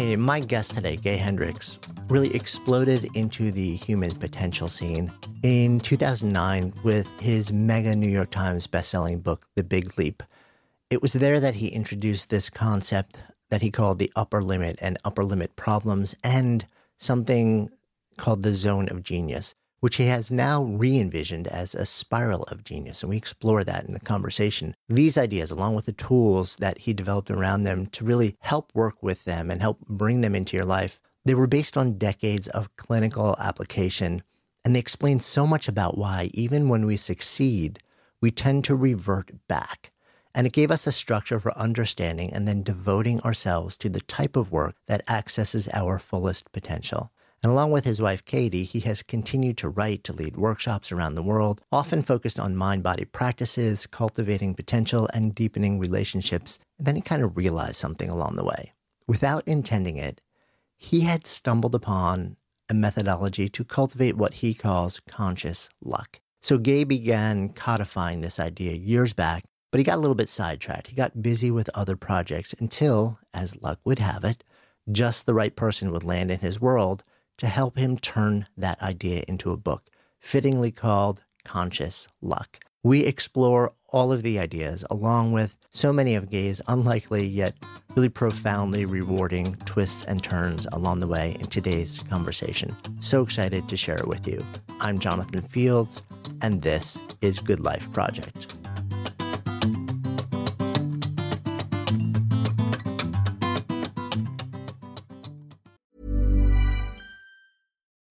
Hey, my guest today, Gay Hendricks, really exploded into the human potential scene in 2009 with his mega New York Times bestselling book, The Big Leap. It was there that he introduced this concept that he called the upper limit and upper limit problems and something called the zone of genius which he has now re envisioned as a spiral of genius. And we explore that in the conversation. These ideas, along with the tools that he developed around them to really help work with them and help bring them into your life, they were based on decades of clinical application. And they explain so much about why, even when we succeed, we tend to revert back. And it gave us a structure for understanding and then devoting ourselves to the type of work that accesses our fullest potential. And along with his wife, Katie, he has continued to write to lead workshops around the world, often focused on mind body practices, cultivating potential, and deepening relationships. And then he kind of realized something along the way. Without intending it, he had stumbled upon a methodology to cultivate what he calls conscious luck. So Gay began codifying this idea years back, but he got a little bit sidetracked. He got busy with other projects until, as luck would have it, just the right person would land in his world to help him turn that idea into a book, fittingly called Conscious Luck. We explore all of the ideas along with so many of Gay's unlikely yet really profoundly rewarding twists and turns along the way in today's conversation. So excited to share it with you. I'm Jonathan Fields, and this is Good Life Project.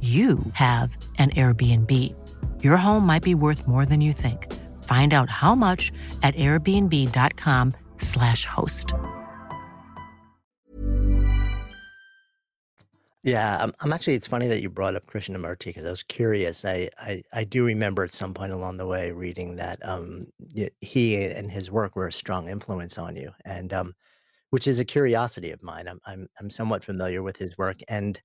you have an Airbnb. Your home might be worth more than you think. Find out how much at airbnb.com/slash host. Yeah, I'm, I'm, actually, it's funny that you brought up Krishnamurti because I was curious. I, I, I, do remember at some point along the way reading that um, he and his work were a strong influence on you, and um, which is a curiosity of mine. I'm, I'm, I'm somewhat familiar with his work, and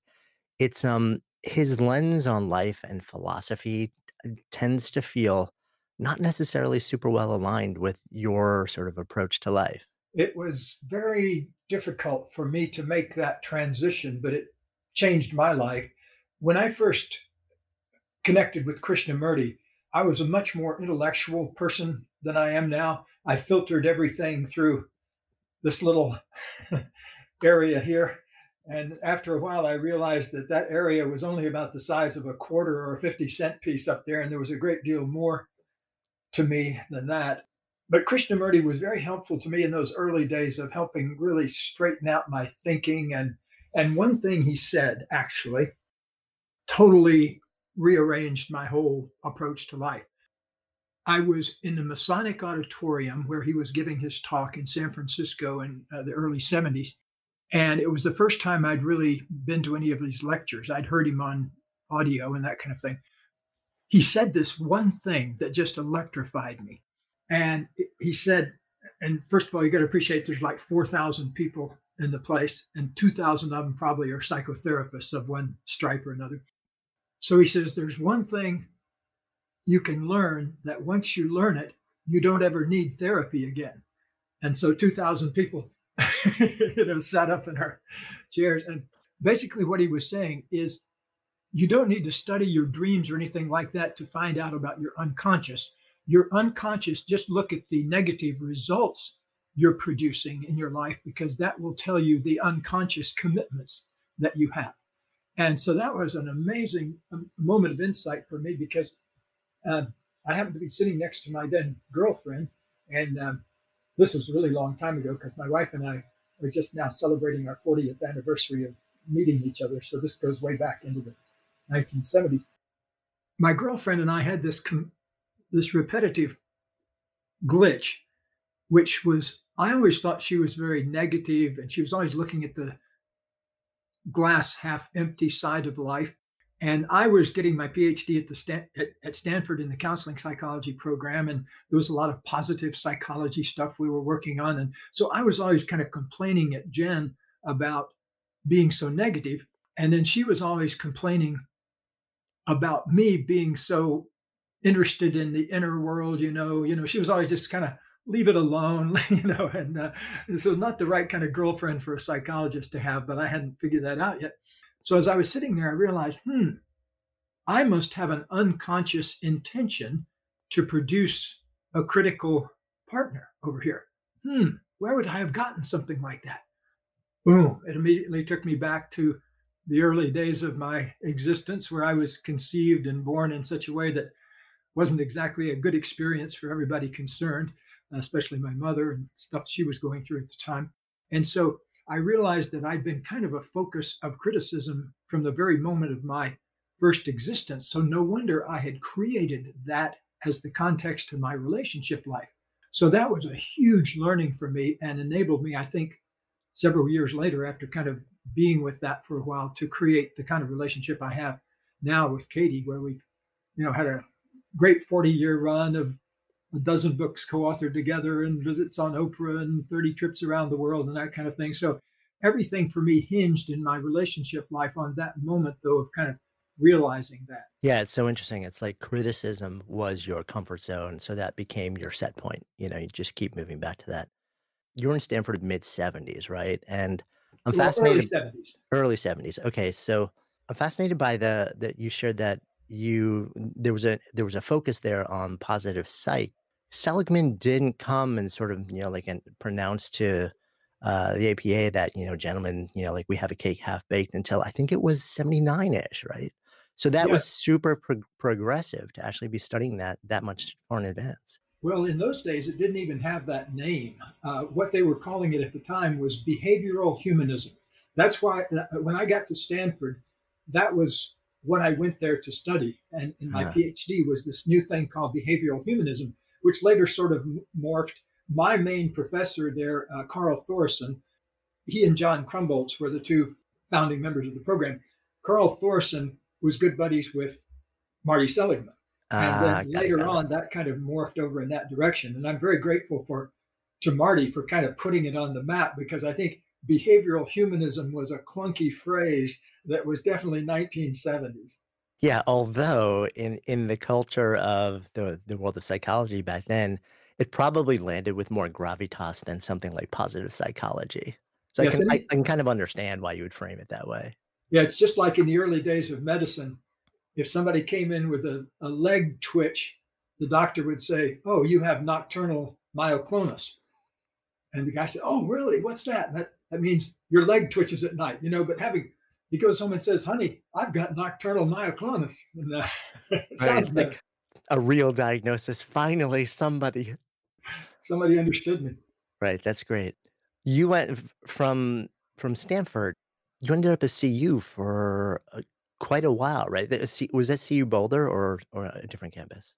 it's um his lens on life and philosophy uh, tends to feel not necessarily super well aligned with your sort of approach to life. It was very difficult for me to make that transition, but it changed my life. When I first connected with Krishnamurti, I was a much more intellectual person than I am now. I filtered everything through this little area here and after a while, I realized that that area was only about the size of a quarter or a 50 cent piece up there. And there was a great deal more to me than that. But Krishnamurti was very helpful to me in those early days of helping really straighten out my thinking. And, and one thing he said actually totally rearranged my whole approach to life. I was in the Masonic Auditorium where he was giving his talk in San Francisco in uh, the early 70s. And it was the first time I'd really been to any of these lectures. I'd heard him on audio and that kind of thing. He said this one thing that just electrified me. And he said, and first of all, you got to appreciate there's like 4,000 people in the place, and 2,000 of them probably are psychotherapists of one stripe or another. So he says, There's one thing you can learn that once you learn it, you don't ever need therapy again. And so 2,000 people you know, sat up in our chairs. And basically, what he was saying is you don't need to study your dreams or anything like that to find out about your unconscious. Your unconscious, just look at the negative results you're producing in your life because that will tell you the unconscious commitments that you have. And so that was an amazing um, moment of insight for me because uh, I happened to be sitting next to my then girlfriend. And um, this was a really long time ago because my wife and I are just now celebrating our 40th anniversary of meeting each other. So this goes way back into the 1970s. My girlfriend and I had this com- this repetitive glitch, which was I always thought she was very negative and she was always looking at the glass half empty side of life. And I was getting my PhD at the Stan- at, at Stanford in the counseling psychology program, and there was a lot of positive psychology stuff we were working on. And so I was always kind of complaining at Jen about being so negative, and then she was always complaining about me being so interested in the inner world. You know, you know, she was always just kind of leave it alone, you know, and uh, so not the right kind of girlfriend for a psychologist to have, but I hadn't figured that out yet. So as I was sitting there, I realized, hmm, I must have an unconscious intention to produce a critical partner over here. Hmm, where would I have gotten something like that? Boom, it immediately took me back to the early days of my existence where I was conceived and born in such a way that wasn't exactly a good experience for everybody concerned especially my mother and stuff she was going through at the time. And so I realized that I'd been kind of a focus of criticism from the very moment of my first existence. So no wonder I had created that as the context to my relationship life. So that was a huge learning for me and enabled me, I think, several years later, after kind of being with that for a while, to create the kind of relationship I have now with Katie, where we've, you know, had a great 40 year run of a dozen books co-authored together and visits on Oprah and 30 trips around the world and that kind of thing. So everything for me hinged in my relationship life on that moment though of kind of realizing that. Yeah, it's so interesting. It's like criticism was your comfort zone, so that became your set point. You know, you just keep moving back to that. You were in Stanford mid 70s, right? And I'm well, fascinated early 70s. Early 70s. Okay, so I'm fascinated by the that you shared that you there was a there was a focus there on positive psych Seligman didn't come and sort of, you know, like and pronounce to uh, the APA that, you know, gentlemen, you know, like we have a cake half baked until I think it was 79 ish, right? So that yeah. was super pro- progressive to actually be studying that that much far in advance. Well, in those days, it didn't even have that name. Uh, what they were calling it at the time was behavioral humanism. That's why uh, when I got to Stanford, that was what I went there to study. And, and my PhD was this new thing called behavioral humanism which later sort of morphed. My main professor there, uh, Carl Thoresen, he and John Krumboltz were the two founding members of the program. Carl Thoresen was good buddies with Marty Seligman. And then later on, that kind of morphed over in that direction. And I'm very grateful for to Marty for kind of putting it on the map because I think behavioral humanism was a clunky phrase that was definitely 1970s. Yeah, although in in the culture of the the world of psychology back then, it probably landed with more gravitas than something like positive psychology. So I Yes, can I, I can kind of understand why you would frame it that way. yeah, it's just like in the early days of medicine. If somebody came in with a, a leg twitch, the doctor would say, Oh, you have nocturnal myoclonus. And the guy said, Oh, really? What's that? That that means your leg twitches at night, you know, but having he goes home and says, "Honey, I've got nocturnal myoclonus." And, uh, right, like a real diagnosis. Finally, somebody somebody understood me. Right, that's great. You went from from Stanford. You ended up at CU for uh, quite a while, right? Was that CU Boulder or or a different campus?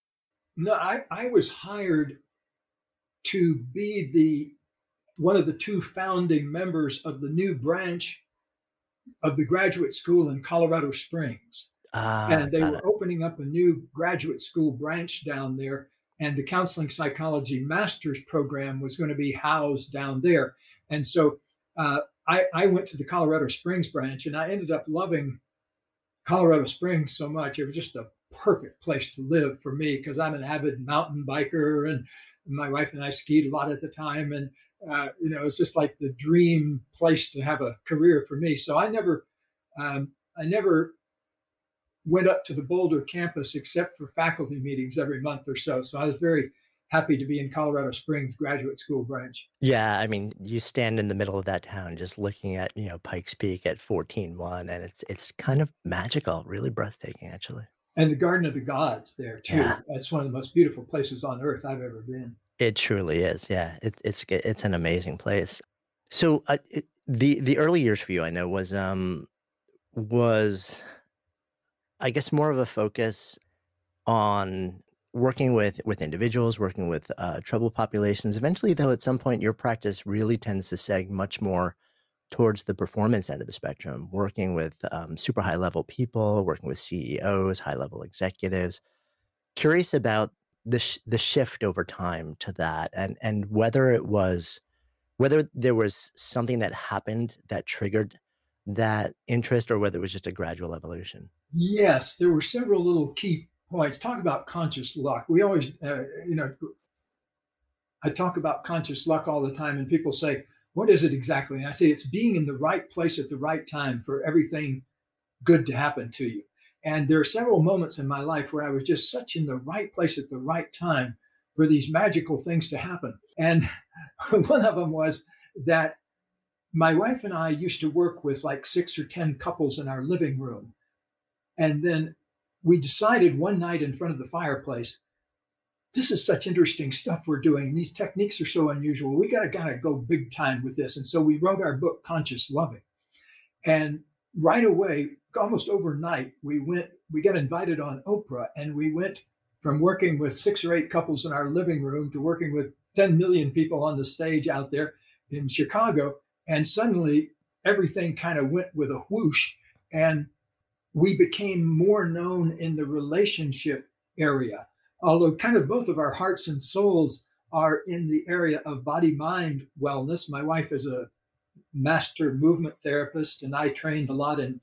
No, I I was hired to be the one of the two founding members of the new branch of the graduate school in Colorado Springs. Uh, and they were opening up a new graduate school branch down there. And the counseling psychology master's program was going to be housed down there. And so uh, I, I went to the Colorado Springs branch and I ended up loving Colorado Springs so much. It was just a perfect place to live for me because I'm an avid mountain biker and my wife and I skied a lot at the time. And, uh, you know, it's just like the dream place to have a career for me. So I never, um, I never went up to the Boulder campus except for faculty meetings every month or so. So I was very happy to be in Colorado Springs Graduate School branch. Yeah, I mean, you stand in the middle of that town just looking at, you know, Pikes Peak at 14-1 and it's it's kind of magical, really breathtaking actually. And the Garden of the Gods there too. Yeah. That's one of the most beautiful places on earth I've ever been. It truly is. Yeah, it, it's it's an amazing place. So uh, it, the the early years for you, I know, was um was I guess more of a focus on working with with individuals, working with uh, troubled populations. Eventually, though, at some point, your practice really tends to seg much more towards the performance end of the spectrum, working with um, super high level people, working with CEOs, high level executives. Curious about the sh- the shift over time to that, and and whether it was whether there was something that happened that triggered that interest, or whether it was just a gradual evolution. Yes, there were several little key points. Talk about conscious luck. We always, uh, you know, I talk about conscious luck all the time, and people say, What is it exactly? And I say, It's being in the right place at the right time for everything good to happen to you. And there are several moments in my life where I was just such in the right place at the right time for these magical things to happen. And one of them was that my wife and I used to work with like six or 10 couples in our living room. And then we decided one night in front of the fireplace, this is such interesting stuff we're doing. These techniques are so unusual. We got to kind of go big time with this. And so we wrote our book, Conscious Loving. And right away, almost overnight, we went, we got invited on Oprah and we went from working with six or eight couples in our living room to working with 10 million people on the stage out there in Chicago. And suddenly everything kind of went with a whoosh. And we became more known in the relationship area. Although, kind of both of our hearts and souls are in the area of body mind wellness. My wife is a master movement therapist, and I trained a lot in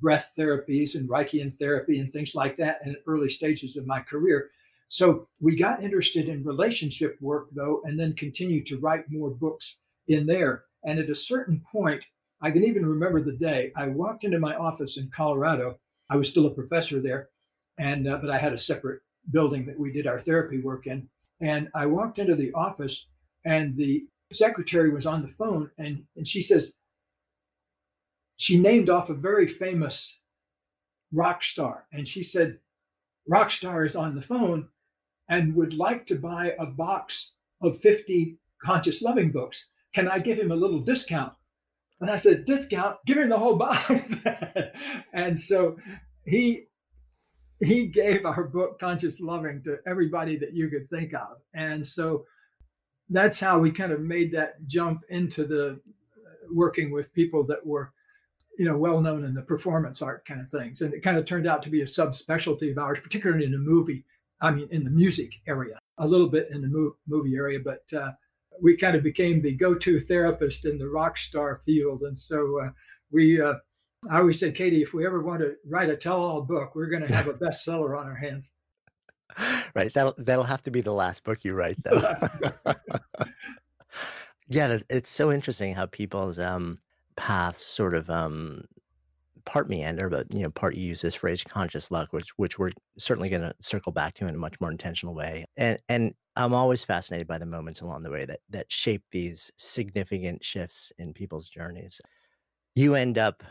breath therapies and Reichian therapy and things like that in early stages of my career. So we got interested in relationship work, though, and then continued to write more books in there. And at a certain point, I can even remember the day I walked into my office in Colorado. I was still a professor there, and uh, but I had a separate building that we did our therapy work in. And I walked into the office, and the secretary was on the phone, and and she says she named off a very famous rock star, and she said, "Rock star is on the phone, and would like to buy a box of 50 conscious loving books. Can I give him a little discount?" And I said, discount, give him the whole box. and so he he gave our book Conscious Loving to everybody that you could think of. And so that's how we kind of made that jump into the uh, working with people that were you know well known in the performance art kind of things and it kind of turned out to be a subspecialty of ours particularly in the movie i mean in the music area a little bit in the mo- movie area but uh, we kind of became the go-to therapist in the rock star field. And so uh, we, uh, I always said, Katie, if we ever want to write a tell-all book, we're going to have a bestseller on our hands. Right. That'll that'll have to be the last book you write, though. yeah, it's so interesting how people's um, paths sort of um, part meander, but you know, part you use this phrase conscious luck, which which we're certainly going to circle back to in a much more intentional way. And and I'm always fascinated by the moments along the way that that shape these significant shifts in people's journeys. You end up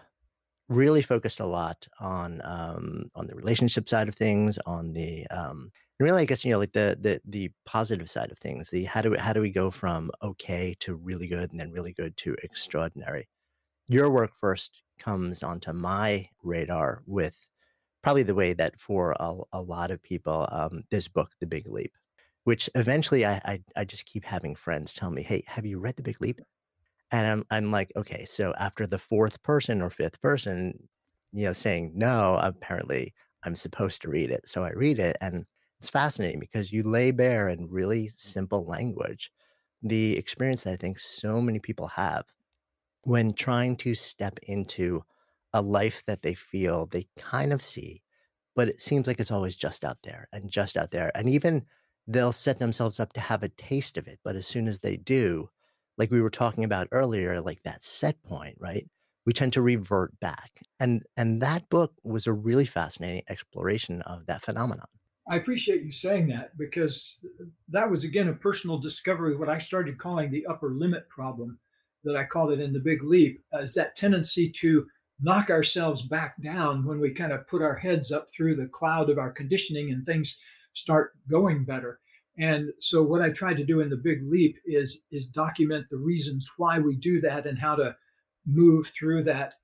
really focused a lot on um, on the relationship side of things, on the um, really, I guess you know, like the the the positive side of things. The how do we, how do we go from okay to really good, and then really good to extraordinary? Your work first comes onto my radar with probably the way that for a, a lot of people, um, this book, The Big Leap, which eventually I, I, I just keep having friends tell me, "Hey, have you read The Big Leap?" And I'm I'm like, okay, so after the fourth person or fifth person, you know, saying no, apparently I'm supposed to read it. So I read it, and it's fascinating because you lay bare in really simple language the experience that I think so many people have when trying to step into a life that they feel they kind of see, but it seems like it's always just out there and just out there. And even they'll set themselves up to have a taste of it. But as soon as they do, like we were talking about earlier, like that set point, right? We tend to revert back. And and that book was a really fascinating exploration of that phenomenon. I appreciate you saying that because that was again a personal discovery, what I started calling the upper limit problem that I called it in the big leap, is that tendency to knock ourselves back down when we kind of put our heads up through the cloud of our conditioning and things start going better. And so what I tried to do in the big leap is is document the reasons why we do that and how to move through that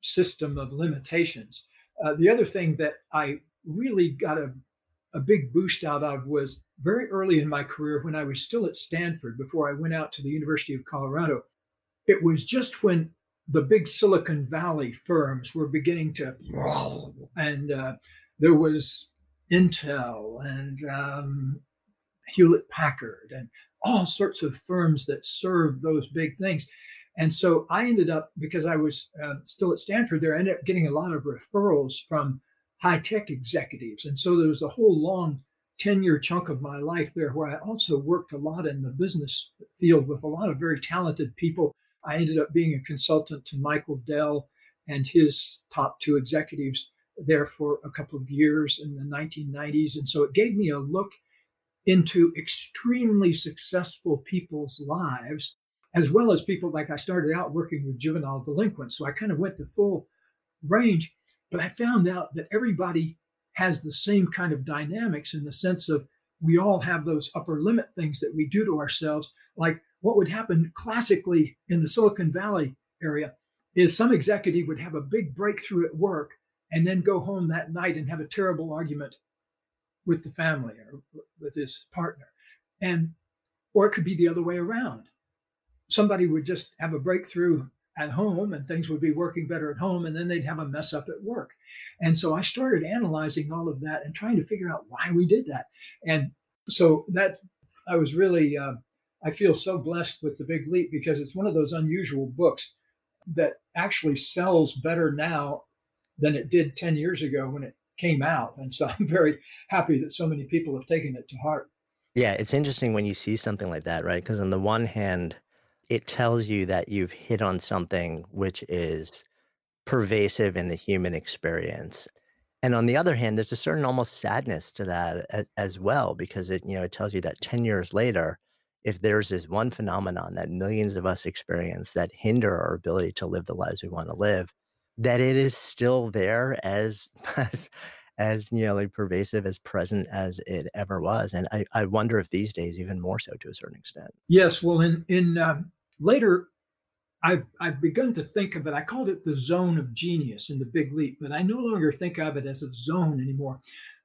system of limitations. Uh, the other thing that I really got a, a big boost out of was very early in my career when I was still at Stanford before I went out to the University of Colorado. It was just when the big Silicon Valley firms were beginning to, and uh, there was Intel and um, Hewlett Packard and all sorts of firms that serve those big things. And so I ended up, because I was uh, still at Stanford there, I ended up getting a lot of referrals from high tech executives. And so there was a whole long 10 year chunk of my life there where I also worked a lot in the business field with a lot of very talented people. I ended up being a consultant to Michael Dell and his top two executives there for a couple of years in the 1990s. And so it gave me a look into extremely successful people's lives, as well as people like I started out working with juvenile delinquents. So I kind of went the full range, but I found out that everybody has the same kind of dynamics in the sense of we all have those upper limit things that we do to ourselves. Like what would happen classically in the Silicon Valley area is some executive would have a big breakthrough at work and then go home that night and have a terrible argument with the family or with his partner. And or it could be the other way around. Somebody would just have a breakthrough at home and things would be working better at home and then they'd have a mess up at work. And so I started analyzing all of that and trying to figure out why we did that. And so that I was really uh, I feel so blessed with the Big Leap because it's one of those unusual books that actually sells better now than it did 10 years ago when it came out. And so I'm very happy that so many people have taken it to heart. Yeah, it's interesting when you see something like that, right? Because on the one hand, it tells you that you've hit on something which is pervasive in the human experience. And on the other hand, there's a certain almost sadness to that as, as well, because it, you know, it tells you that 10 years later, if there's this one phenomenon that millions of us experience that hinder our ability to live the lives we want to live, that it is still there as as as like pervasive as present as it ever was and i i wonder if these days even more so to a certain extent. Yes well in in um, later i've i've begun to think of it i called it the zone of genius in the big leap but i no longer think of it as a zone anymore.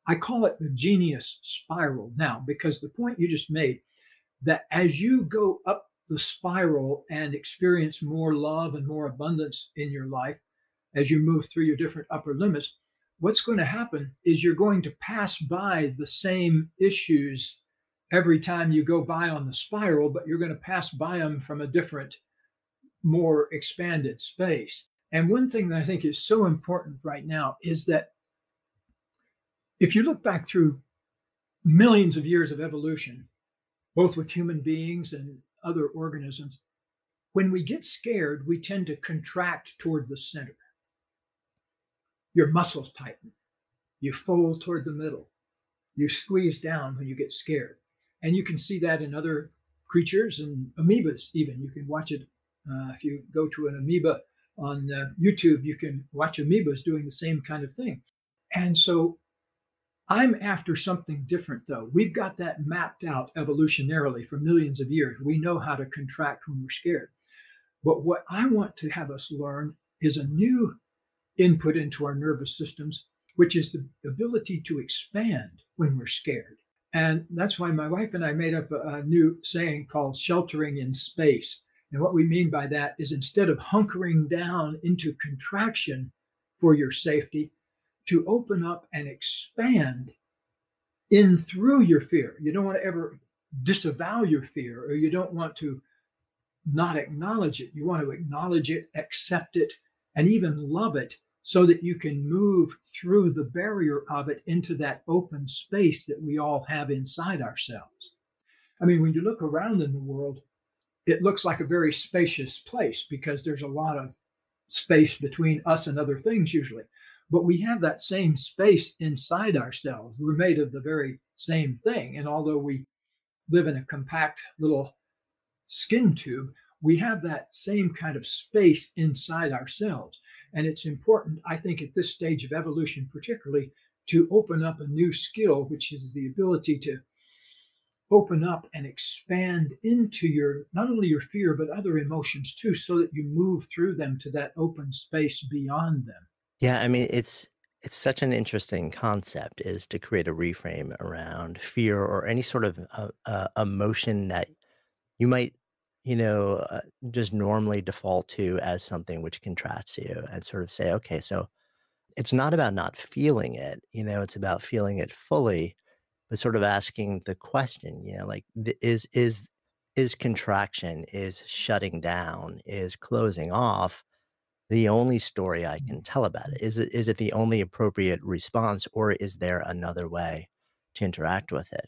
I call it the genius spiral now because the point you just made that as you go up the spiral and experience more love and more abundance in your life as you move through your different upper limits, what's going to happen is you're going to pass by the same issues every time you go by on the spiral, but you're going to pass by them from a different, more expanded space. And one thing that I think is so important right now is that if you look back through millions of years of evolution, both with human beings and other organisms, when we get scared, we tend to contract toward the center your muscles tighten. You fold toward the middle. You squeeze down when you get scared. And you can see that in other creatures and amoebas, even. You can watch it uh, if you go to an amoeba on uh, YouTube, you can watch amoebas doing the same kind of thing. And so I'm after something different, though. We've got that mapped out evolutionarily for millions of years. We know how to contract when we're scared. But what I want to have us learn is a new input into our nervous systems, which is the ability to expand when we're scared. And that's why my wife and I made up a, a new saying called sheltering in space. And what we mean by that is instead of hunkering down into contraction for your safety, to open up and expand in through your fear. You don't want to ever disavow your fear, or you don't want to not acknowledge it. You want to acknowledge it, accept it, and even love it so that you can move through the barrier of it into that open space that we all have inside ourselves. I mean, when you look around in the world, it looks like a very spacious place because there's a lot of space between us and other things usually. But we have that same space inside ourselves. We're made of the very same thing. And although we live in a compact little skin tube, we have that same kind of space inside ourselves. And it's important, I think, at this stage of evolution, particularly, to open up a new skill, which is the ability to open up and expand into your not only your fear but other emotions too so that you move through them to that open space beyond them. Yeah i mean it's it's such an interesting concept is to create a reframe around fear or any sort of uh, uh, emotion that you might you know uh, just normally default to as something which contracts you and sort of say okay so it's not about not feeling it you know it's about feeling it fully but sort of asking the question you know like is is is contraction is shutting down is closing off the only story I can tell about it? Is it is it the only appropriate response, or is there another way to interact with it?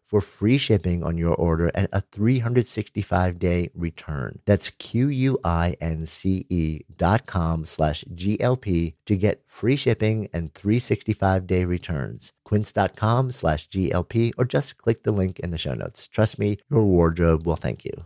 for free shipping on your order and a 365 day return. That's Q-U-I-N-C-E dot com slash GLP to get free shipping and 365 day returns. Quince.com slash GLP or just click the link in the show notes. Trust me, your wardrobe will thank you.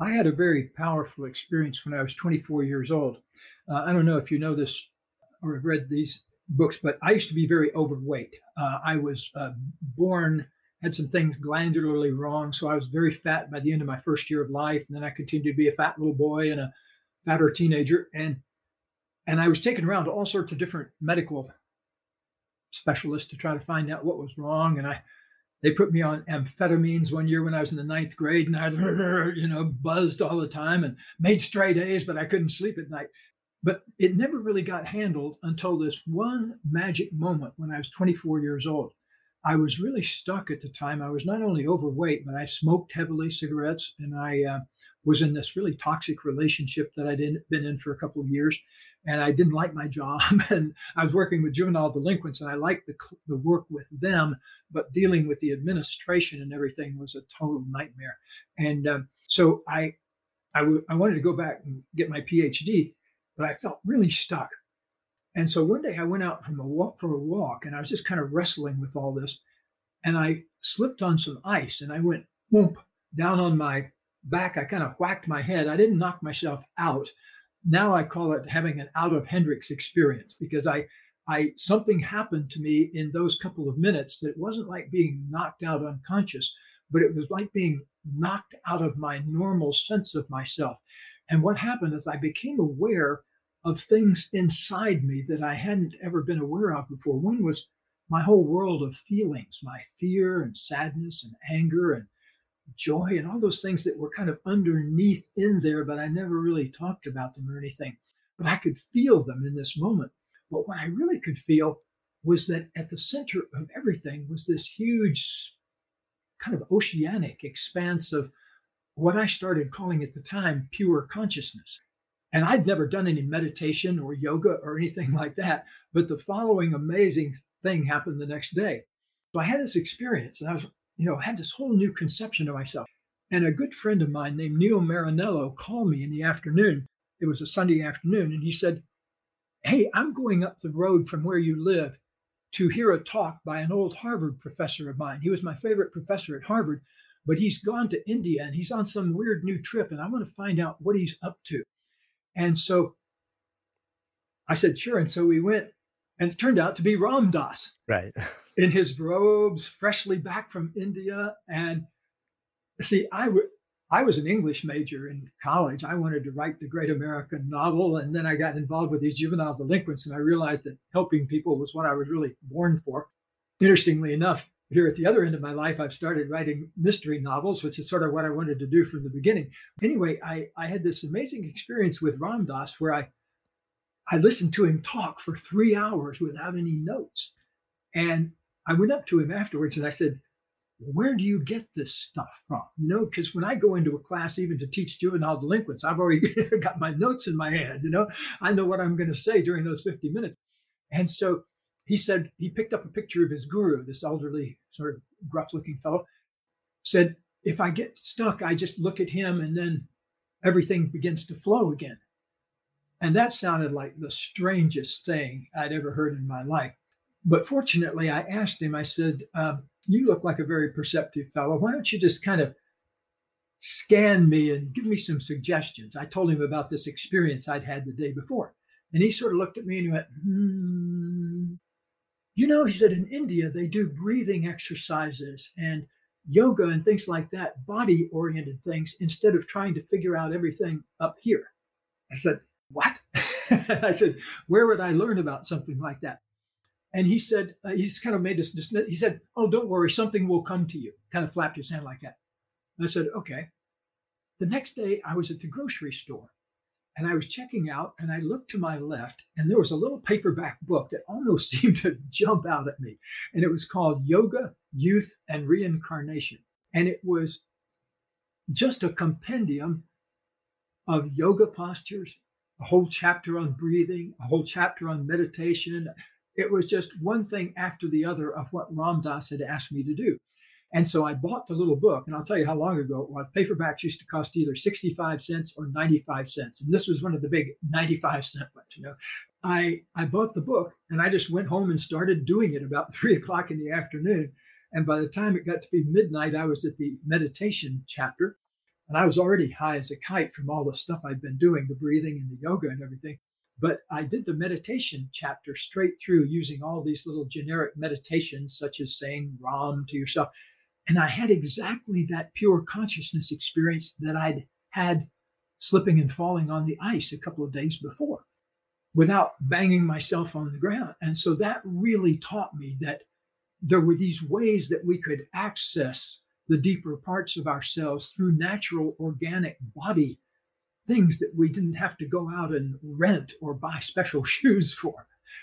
I had a very powerful experience when I was 24 years old. Uh, I don't know if you know this or have read these books, but I used to be very overweight. Uh, I was uh, born, had some things glandularly wrong. So I was very fat by the end of my first year of life. And then I continued to be a fat little boy and a fatter teenager. And and I was taken around to all sorts of different medical specialists to try to find out what was wrong. And I they put me on amphetamines one year when I was in the ninth grade, and I, you know, buzzed all the time and made straight A's, but I couldn't sleep at night. But it never really got handled until this one magic moment when I was 24 years old. I was really stuck at the time. I was not only overweight, but I smoked heavily cigarettes, and I uh, was in this really toxic relationship that I'd been in for a couple of years and I didn't like my job. And I was working with juvenile delinquents, and I liked the the work with them, but dealing with the administration and everything was a total nightmare. And um, so I, I, w- I wanted to go back and get my PhD, but I felt really stuck. And so one day I went out from a walk for a walk, and I was just kind of wrestling with all this, and I slipped on some ice, and I went whoop down on my back. I kind of whacked my head. I didn't knock myself out, now I call it having an out of Hendricks experience because I, I something happened to me in those couple of minutes that wasn't like being knocked out unconscious, but it was like being knocked out of my normal sense of myself. And what happened is I became aware of things inside me that I hadn't ever been aware of before. One was my whole world of feelings, my fear and sadness and anger and joy and all those things that were kind of underneath in there, but I never really talked about them or anything. But I could feel them in this moment. But what I really could feel was that at the center of everything was this huge, kind of oceanic expanse of what I started calling at the time pure consciousness. And I'd never done any meditation or yoga or anything like that. But the following amazing thing happened the next day. So I had this experience and I was you know, had this whole new conception of myself. And a good friend of mine named Neil Marinello called me in the afternoon. It was a Sunday afternoon, and he said, Hey, I'm going up the road from where you live to hear a talk by an old Harvard professor of mine. He was my favorite professor at Harvard, but he's gone to India and he's on some weird new trip, and I want to find out what he's up to. And so I said, Sure. And so we went, and it turned out to be Ram Dass. Right. in his robes, freshly back from India. And see, I, w- I was an English major in college. I wanted to write the great American novel. And then I got involved with these juvenile delinquents, and I realized that helping people was what I was really born for. Interestingly enough, here at the other end of my life, I've started writing mystery novels, which is sort of what I wanted to do from the beginning. Anyway, I, I had this amazing experience with Ram Dass where I I listened to him talk for three hours without any notes. And I went up to him afterwards and I said, where do you get this stuff from? You know, because when I go into a class, even to teach juvenile delinquents, I've already got my notes in my hand. You know, I know what I'm going to say during those 50 minutes. And so he said, he picked up a picture of his guru, this elderly, sort of gruff looking fellow, said, if I get stuck, I just look at him and then everything begins to flow again. And that sounded like the strangest thing I'd ever heard in my life. But fortunately, I asked him, I said, um, You look like a very perceptive fellow. Why don't you just kind of scan me and give me some suggestions? I told him about this experience I'd had the day before. And he sort of looked at me and he went, hmm. You know, he said, in India, they do breathing exercises and yoga and things like that, body oriented things, instead of trying to figure out everything up here. I said, What? I said, Where would I learn about something like that? And he said, uh, he's kind of made this. He said, Oh, don't worry, something will come to you. Kind of flapped his hand like that. And I said, Okay. The next day, I was at the grocery store and I was checking out and I looked to my left and there was a little paperback book that almost seemed to jump out at me. And it was called Yoga, Youth, and Reincarnation. And it was just a compendium of yoga postures, a whole chapter on breathing, a whole chapter on meditation, it was just one thing after the other of what Ram Dass had asked me to do. And so I bought the little book, and I'll tell you how long ago it was. Paperbacks used to cost either 65 cents or 95 cents. And this was one of the big 95 cent ones, you know. I, I bought the book and I just went home and started doing it about three o'clock in the afternoon. And by the time it got to be midnight, I was at the meditation chapter. And I was already high as a kite from all the stuff I'd been doing, the breathing and the yoga and everything. But I did the meditation chapter straight through using all these little generic meditations, such as saying Ram to yourself. And I had exactly that pure consciousness experience that I'd had slipping and falling on the ice a couple of days before without banging myself on the ground. And so that really taught me that there were these ways that we could access the deeper parts of ourselves through natural organic body things that we didn't have to go out and rent or buy special shoes for.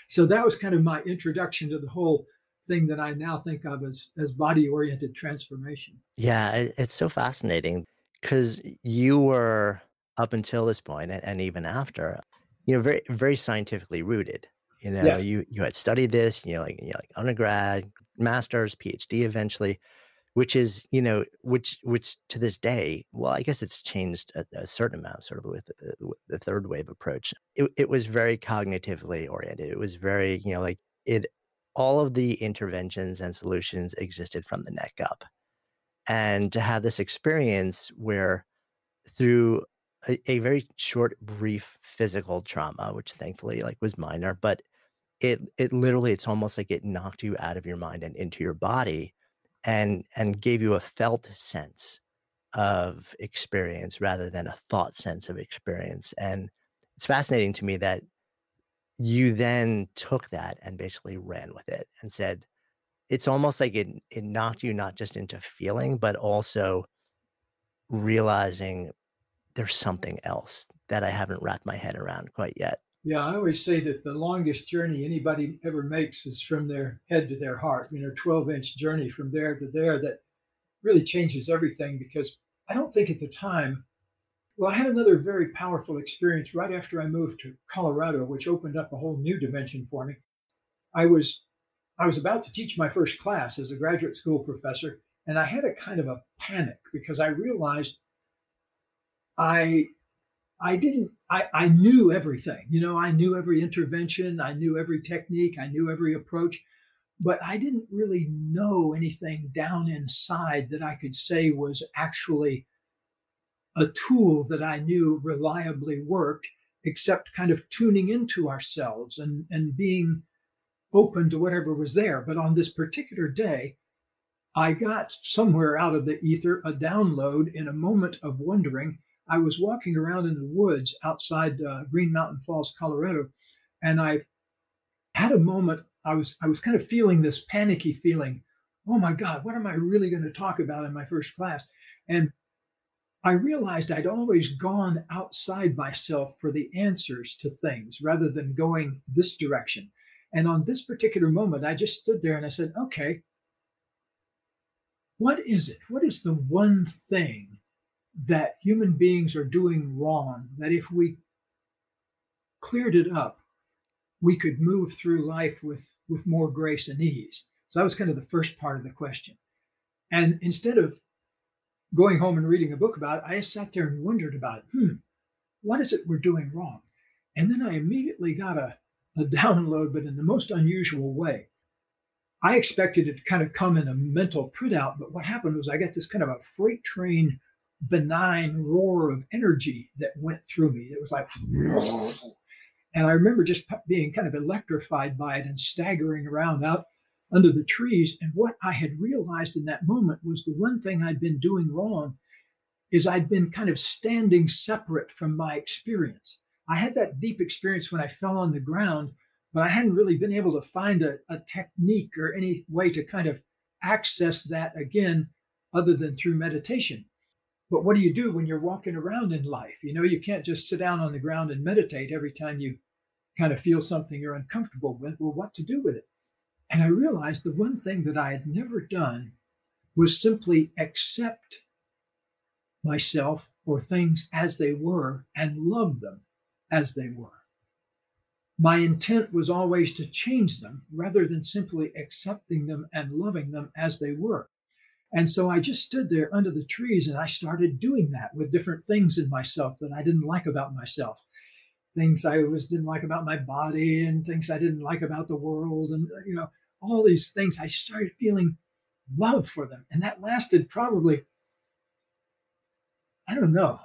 So that was kind of my introduction to the whole thing that I now think of as as body oriented transformation. Yeah, it's so fascinating because you were up until this point and, and even after, you know, very very scientifically rooted. You know, Yeah. you you had studied this, you know, like you know, like undergrad, master's, PhD eventually, which is, you know, which which to this day, well, I guess it's changed a, a certain amount, sort of with, uh, with the third wave approach. It it was very cognitively oriented. It was very, you know, like it all of the interventions and solutions existed from the neck up. And to have this experience where through a, a very short, brief physical trauma, which thankfully like was minor, but it it literally it's almost like it knocked you out of your mind and into your body and and gave you a felt sense of experience rather than a thought sense of experience. And it's fascinating to me that you then took that and basically ran with it and said, it's almost like it it knocked you not just into feeling, but also realizing there's something else that I haven't wrapped my head around quite yet. Yeah, I always say that the longest journey anybody ever makes is from their head to their heart. You know, 12 inch journey from there to there that really changes everything because I don't think at the time, well, I had another very powerful experience right after I moved to Colorado, which opened up a whole new dimension for me. I was I was about to teach my first class as a graduate school professor, and I had a kind of a panic because I realized I I didn't I, I knew everything. You know, I knew every intervention, I knew every technique, I knew every approach, but I didn't really know anything down inside that I could say was actually a tool that I knew reliably worked, except kind of tuning into ourselves and, and being open to whatever was there. But on this particular day, I got somewhere out of the ether a download in a moment of wondering. I was walking around in the woods outside uh, Green Mountain Falls, Colorado, and I had a moment. I was I was kind of feeling this panicky feeling. Oh my God, what am I really going to talk about in my first class? And I realized I'd always gone outside myself for the answers to things rather than going this direction. And on this particular moment, I just stood there and I said, okay, what is it? What is the one thing that human beings are doing wrong that if we cleared it up, we could move through life with, with more grace and ease? So that was kind of the first part of the question. And instead of going home and reading a book about it, I sat there and wondered about. Hmm, what is it we're doing wrong? And then I immediately got a, a download, but in the most unusual way. I expected it to kind of come in a mental printout, but what happened was I got this kind of a freight train, benign roar of energy that went through me. It was like, and I remember just being kind of electrified by it and staggering around out under the trees. And what I had realized in that moment was the one thing I'd been doing wrong is I'd been kind of standing separate from my experience. I had that deep experience when I fell on the ground, but I hadn't really been able to find a, a technique or any way to kind of access that again other than through meditation. But what do you do when you're walking around in life? You know, you can't just sit down on the ground and meditate every time you kind of feel something you're uncomfortable with. Well, what to do with it? And I realized the one thing that I had never done was simply accept myself or things as they were and love them as they were. My intent was always to change them rather than simply accepting them and loving them as they were. And so I just stood there under the trees and I started doing that with different things in myself that I didn't like about myself. Things I always didn't like about my body and things I didn't like about the world. And, you know, all these things, I started feeling love for them. And that lasted probably, I don't know.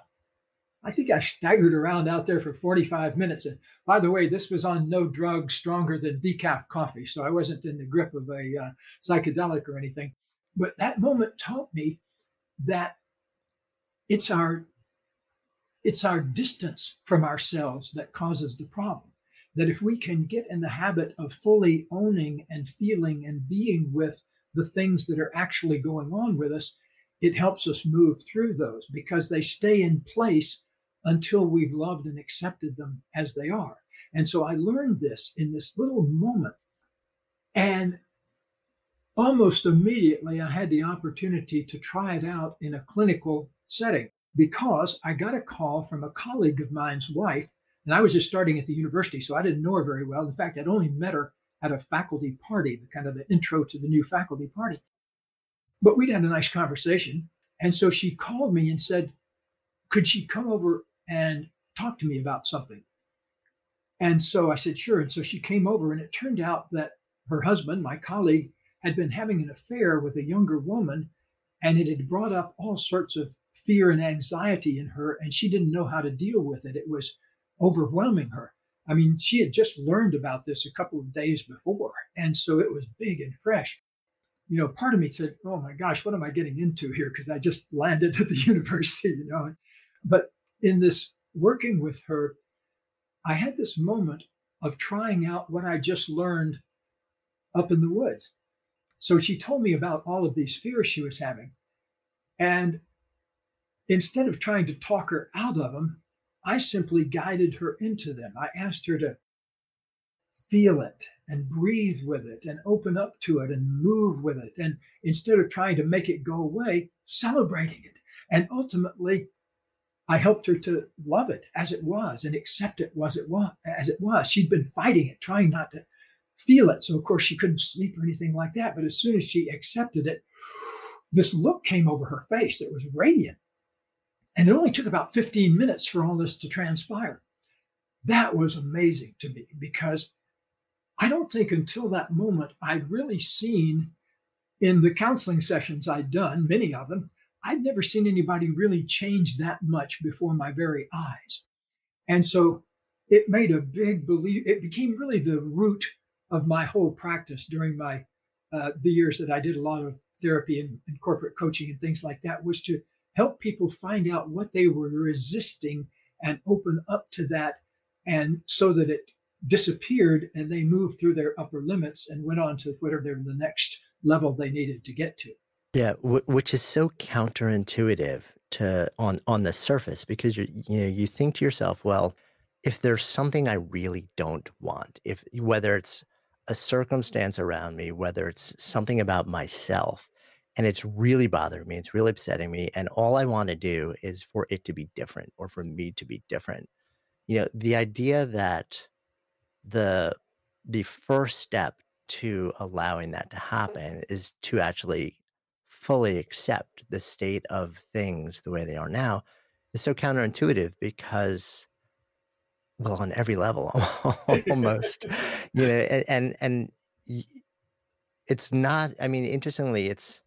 I think I staggered around out there for 45 minutes. And by the way, this was on no drug stronger than decaf coffee. So I wasn't in the grip of a uh, psychedelic or anything. But that moment taught me that it's our it's our distance from ourselves that causes the problem. That if we can get in the habit of fully owning and feeling and being with the things that are actually going on with us, it helps us move through those because they stay in place until we've loved and accepted them as they are. And so I learned this in this little moment. And almost immediately, I had the opportunity to try it out in a clinical setting because I got a call from a colleague of mine's wife. And I was just starting at the university, so I didn't know her very well. In fact, I'd only met her at a faculty party, the kind of the intro to the new faculty party. But we'd had a nice conversation. And so she called me and said, could she come over and talk to me about something. And so I said, sure. And so she came over, and it turned out that her husband, my colleague, had been having an affair with a younger woman, and it had brought up all sorts of fear and anxiety in her, and she didn't know how to deal with it. It was overwhelming her. I mean, she had just learned about this a couple of days before, and so it was big and fresh. You know, part of me said, "Oh my gosh, what am I getting into here?" Because I just landed at the university, you know. But in this working with her, I had this moment of trying out what I just learned up in the woods. So she told me about all of these fears she was having. And instead of trying to talk her out of them, I simply guided her into them. I asked her to feel it and breathe with it and open up to it and move with it. And instead of trying to make it go away, celebrating it. And ultimately, I helped her to love it as it was and accept it was it was as it was. She'd been fighting it, trying not to feel it. So of course she couldn't sleep or anything like that. But as soon as she accepted it, this look came over her face that was radiant. And it only took about 15 minutes for all this to transpire. That was amazing to me because I don't think until that moment I'd really seen in the counseling sessions I'd done, many of them, I'd never seen anybody really change that much before my very eyes. And so it made a big belief, it became really the root of my whole practice during my uh, the years that I did a lot of therapy and, and corporate coaching and things like that was to help people find out what they were resisting and open up to that and so that it disappeared and they moved through their upper limits and went on to whatever the next level they needed to get to. Yeah, w- which is so counterintuitive to on on the surface because you you know you think to yourself, well, if there's something I really don't want, if whether it's a circumstance around me, whether it's something about myself, and it's really bothering me, it's really upsetting me, and all I want to do is for it to be different or for me to be different. You know, the idea that the the first step to allowing that to happen is to actually fully accept the state of things the way they are now is so counterintuitive because well on every level almost you know and, and and it's not i mean interestingly it's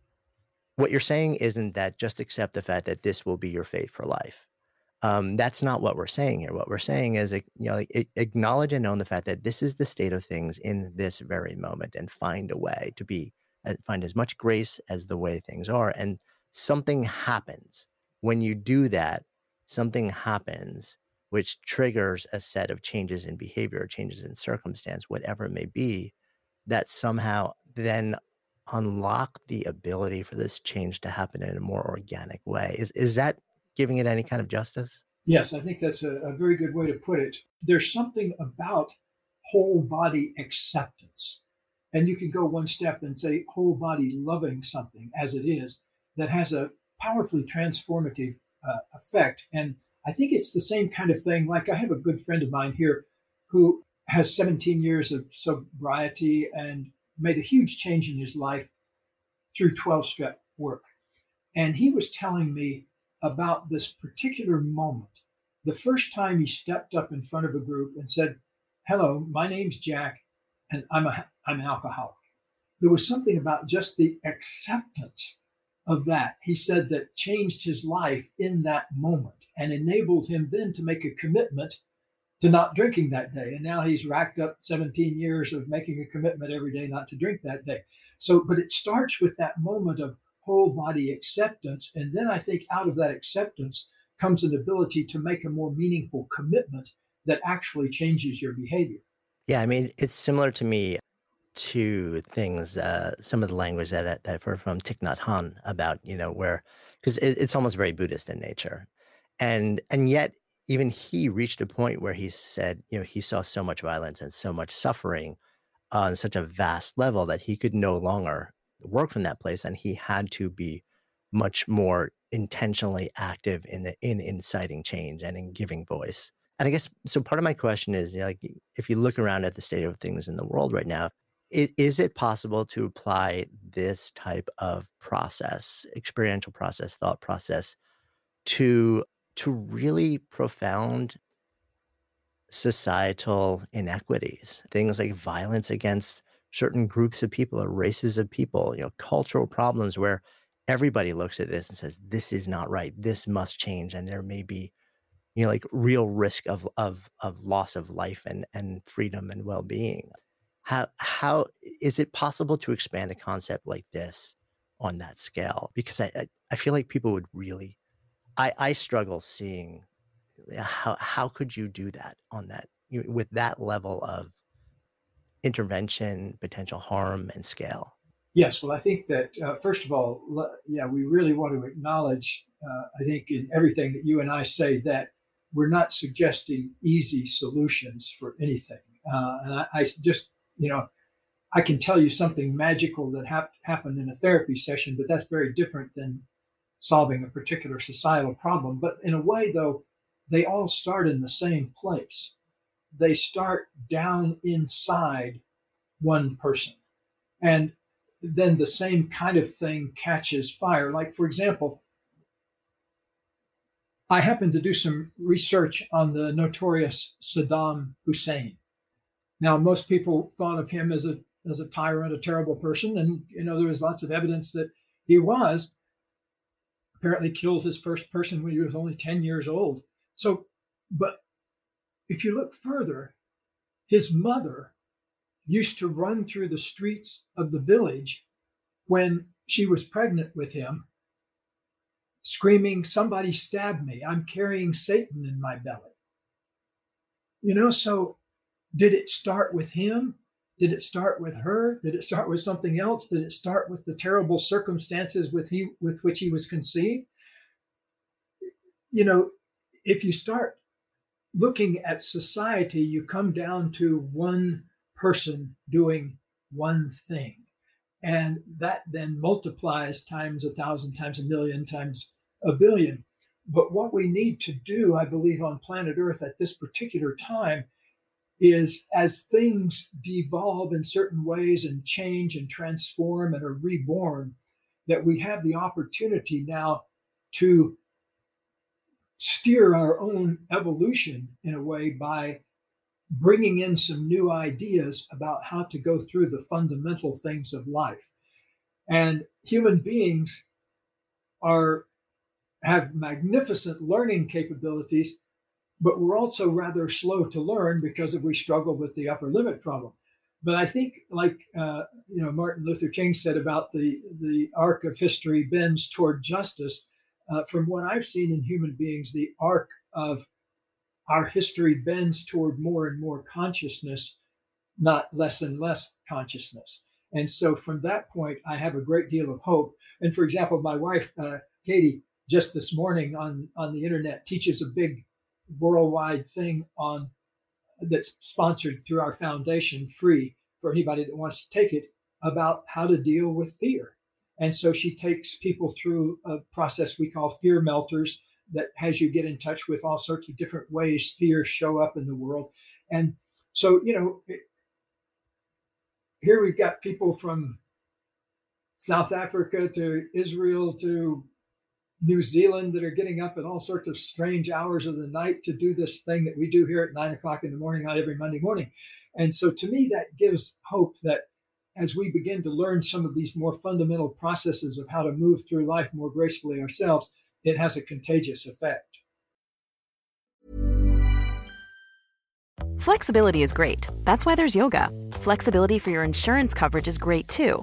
what you're saying isn't that just accept the fact that this will be your fate for life um, that's not what we're saying here what we're saying is you know acknowledge and own the fact that this is the state of things in this very moment and find a way to be uh, find as much grace as the way things are. And something happens when you do that. Something happens which triggers a set of changes in behavior, changes in circumstance, whatever it may be, that somehow then unlock the ability for this change to happen in a more organic way. Is is that giving it any kind of justice? Yes, I think that's a, a very good way to put it. There's something about whole body acceptance and you can go one step and say whole body loving something as it is that has a powerfully transformative uh, effect. And I think it's the same kind of thing. Like I have a good friend of mine here who has 17 years of sobriety and made a huge change in his life through 12 step work. And he was telling me about this particular moment. The first time he stepped up in front of a group and said, Hello, my name's Jack, and I'm a I'm an alcoholic. There was something about just the acceptance of that. He said that changed his life in that moment and enabled him then to make a commitment to not drinking that day. And now he's racked up 17 years of making a commitment every day not to drink that day. So, but it starts with that moment of whole body acceptance. And then I think out of that acceptance comes an ability to make a more meaningful commitment that actually changes your behavior. Yeah, I mean, it's similar to me to things, uh, some of the language that, that I've heard from Thich Nhat Hanh about, you know, where, because it, it's almost very Buddhist in nature. And, and yet even he reached a point where he said, you know, he saw so much violence and so much suffering on such a vast level that he could no longer work from that place and he had to be much more intentionally active in the in inciting change and in giving voice. And i guess so part of my question is you know, like if you look around at the state of things in the world right now it, is it possible to apply this type of process experiential process thought process to to really profound societal inequities things like violence against certain groups of people or races of people, you know, cultural problems where everybody looks at this and says, this is not right. This must change. And there may be, you know, like real risk of of of loss of life and and freedom and well-being. How how is it possible to expand a concept like this on that scale? Because I I feel like people would really I I struggle seeing how how could you do that on that you with that level of intervention, potential harm, and scale? Yes, well, I think that uh, first of all, yeah, we really want to acknowledge, uh, I think, in everything that you and I say, that we're not suggesting easy solutions for anything. Uh, and I, I, just, you know, I can tell you something magical that hap- happened in a therapy session, but that's very different than solving a particular societal problem. But in a way, though, they all start in the same place they start down inside one person. And then the same kind of thing catches fire. Like, for example, I happened to do some research on the notorious Saddam Hussein. Now, most people thought of him as a as a tyrant, a terrible person, and you know there was lots of evidence that he was. Apparently, killed his first person when he was only ten years old. So, but if you look further, his mother used to run through the streets of the village when she was pregnant with him, screaming, Somebody stabbed me. I'm carrying Satan in my belly. You know, so did it start with him? Did it start with her? Did it start with something else? Did it start with the terrible circumstances with he with which he was conceived? You know, if you start looking at society, you come down to one person doing one thing. And that then multiplies times a thousand, times a million, times a billion. But what we need to do, I believe, on planet Earth at this particular time is as things devolve in certain ways and change and transform and are reborn, that we have the opportunity now to steer our own evolution in a way by bringing in some new ideas about how to go through the fundamental things of life. And human beings are have magnificent learning capabilities, but we're also rather slow to learn because if we struggle with the upper limit problem. But I think, like uh, you know, Martin Luther King said about the the arc of history bends toward justice uh, from what I've seen in human beings, the arc of our history bends toward more and more consciousness, not less and less consciousness. And so from that point, I have a great deal of hope. And for example, my wife, uh, Katie, just this morning on, on the internet teaches a big worldwide thing on that's sponsored through our foundation free for anybody that wants to take it about how to deal with fear and so she takes people through a process we call fear melters that has you get in touch with all sorts of different ways fear show up in the world. And so, you know, it, here we've got people from South Africa to Israel to New Zealand that are getting up at all sorts of strange hours of the night to do this thing that we do here at nine o'clock in the morning on every Monday morning. And so to me, that gives hope that as we begin to learn some of these more fundamental processes of how to move through life more gracefully ourselves, it has a contagious effect. Flexibility is great. That's why there's yoga. Flexibility for your insurance coverage is great too.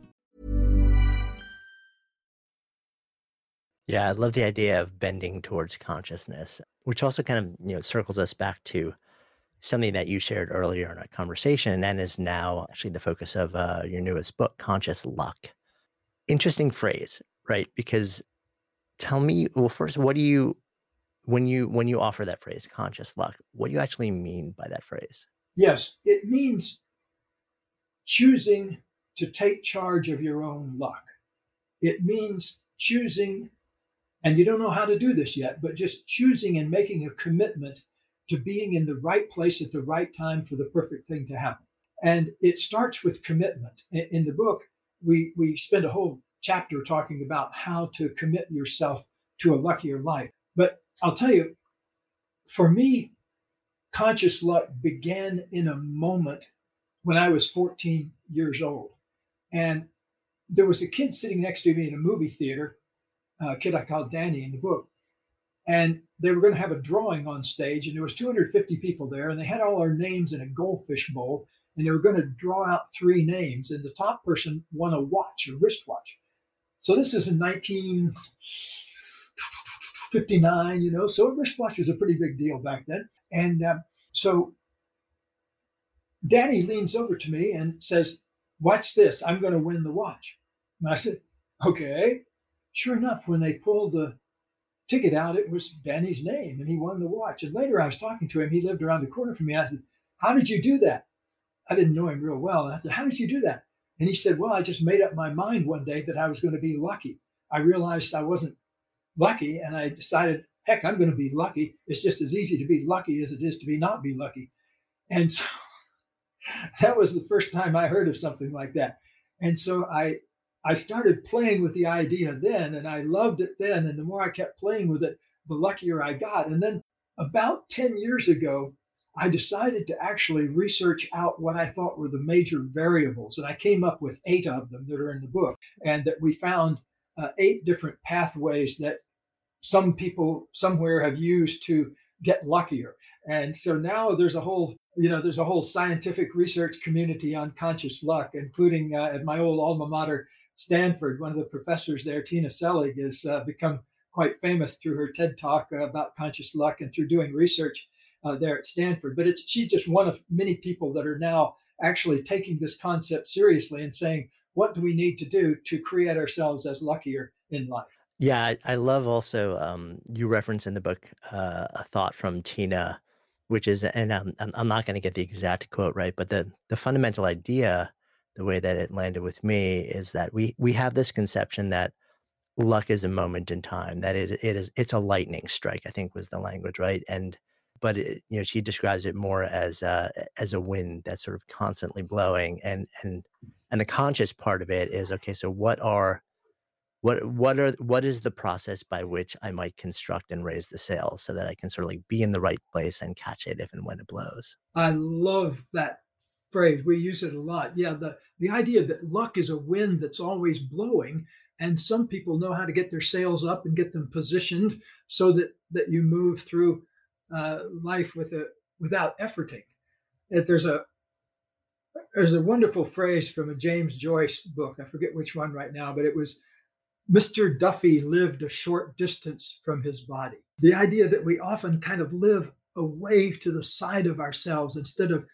Yeah, I love the idea of bending towards consciousness, which also kind of, you know, circles us back to something that you shared earlier in our conversation and is now actually the focus of uh, your newest book, Conscious Luck. Interesting phrase, right? Because tell me, well, first, what do you when you when you offer that phrase, conscious luck, what do you actually mean by that phrase? Yes, it means choosing to take charge of your own luck. It means choosing, and you don't know how to do this yet, but just choosing and making a commitment to being in the right place at the right time for the perfect thing to happen. And it starts with commitment. In the book, we, we spend a whole chapter talking about how to commit yourself to a luckier life. But I'll tell you, for me, conscious luck began in a moment when I was 14 years old. And there was a kid sitting next to me in a movie theater, a kid I called Danny in the book. And they were going to have a drawing on stage, and there was 250 people there, and they had all our names in a goldfish bowl, and they were going to draw out three names, and the top person won a watch, a wristwatch. So this is in 1959, you know, so a wristwatch was a pretty big deal back then. And uh, so Danny leans over to me and says, Watch this, I'm going to win the watch. And I said, Okay. Sure enough, when they pulled the ticket out, it was Danny's name and he won the watch. And later I was talking to him. He lived around the corner from me. I said, How did you do that? I didn't know him real well. I said, How did you do that? And he said, Well, I just made up my mind one day that I was going to be lucky. I realized I wasn't lucky and I decided heck, I'm going to be lucky. It's just as easy to be lucky as it is to be not be lucky. And so that was the first time I heard of something like that. And so I I started playing with the idea then and I loved it then. And the more I kept playing with it, the luckier I got. And then about 10 years ago, I decided to actually research out what I thought were the major variables. And I came up with eight of them that are in the book, and that we found uh, eight different pathways that some people somewhere have used to get luckier. And so now there's a whole, you know, there's a whole scientific research community on conscious luck, including uh, at my old alma mater, Stanford. One of the professors there, Tina Seelig, has uh, become quite famous through her TED talk about conscious luck and through doing research uh, there at Stanford. But it's she's just one of many people that are now actually taking this concept seriously and saying, what do we need to do to create ourselves as luckier in life? Yeah, I, I love also um, you reference in the book uh, a thought from Tina, which is, and I'm, I'm not going to get the exact quote right, but the the fundamental idea, the way that it landed with me, is that we we have this conception that luck is a moment in time, that it it is it's a lightning strike. I think was the language, right? And but it, you know she describes it more as a, as a wind that's sort of constantly blowing, and and and the conscious part of it is okay so what are what what are what is the process by which i might construct and raise the sail so that i can sort of like be in the right place and catch it if and when it blows i love that phrase we use it a lot yeah the the idea that luck is a wind that's always blowing and some people know how to get their sails up and get them positioned so that that you move through uh, life with a without efforting that there's a there's a wonderful phrase from a James Joyce book. I forget which one right now, but it was Mr. Duffy lived a short distance from his body. The idea that we often kind of live away to the side of ourselves instead of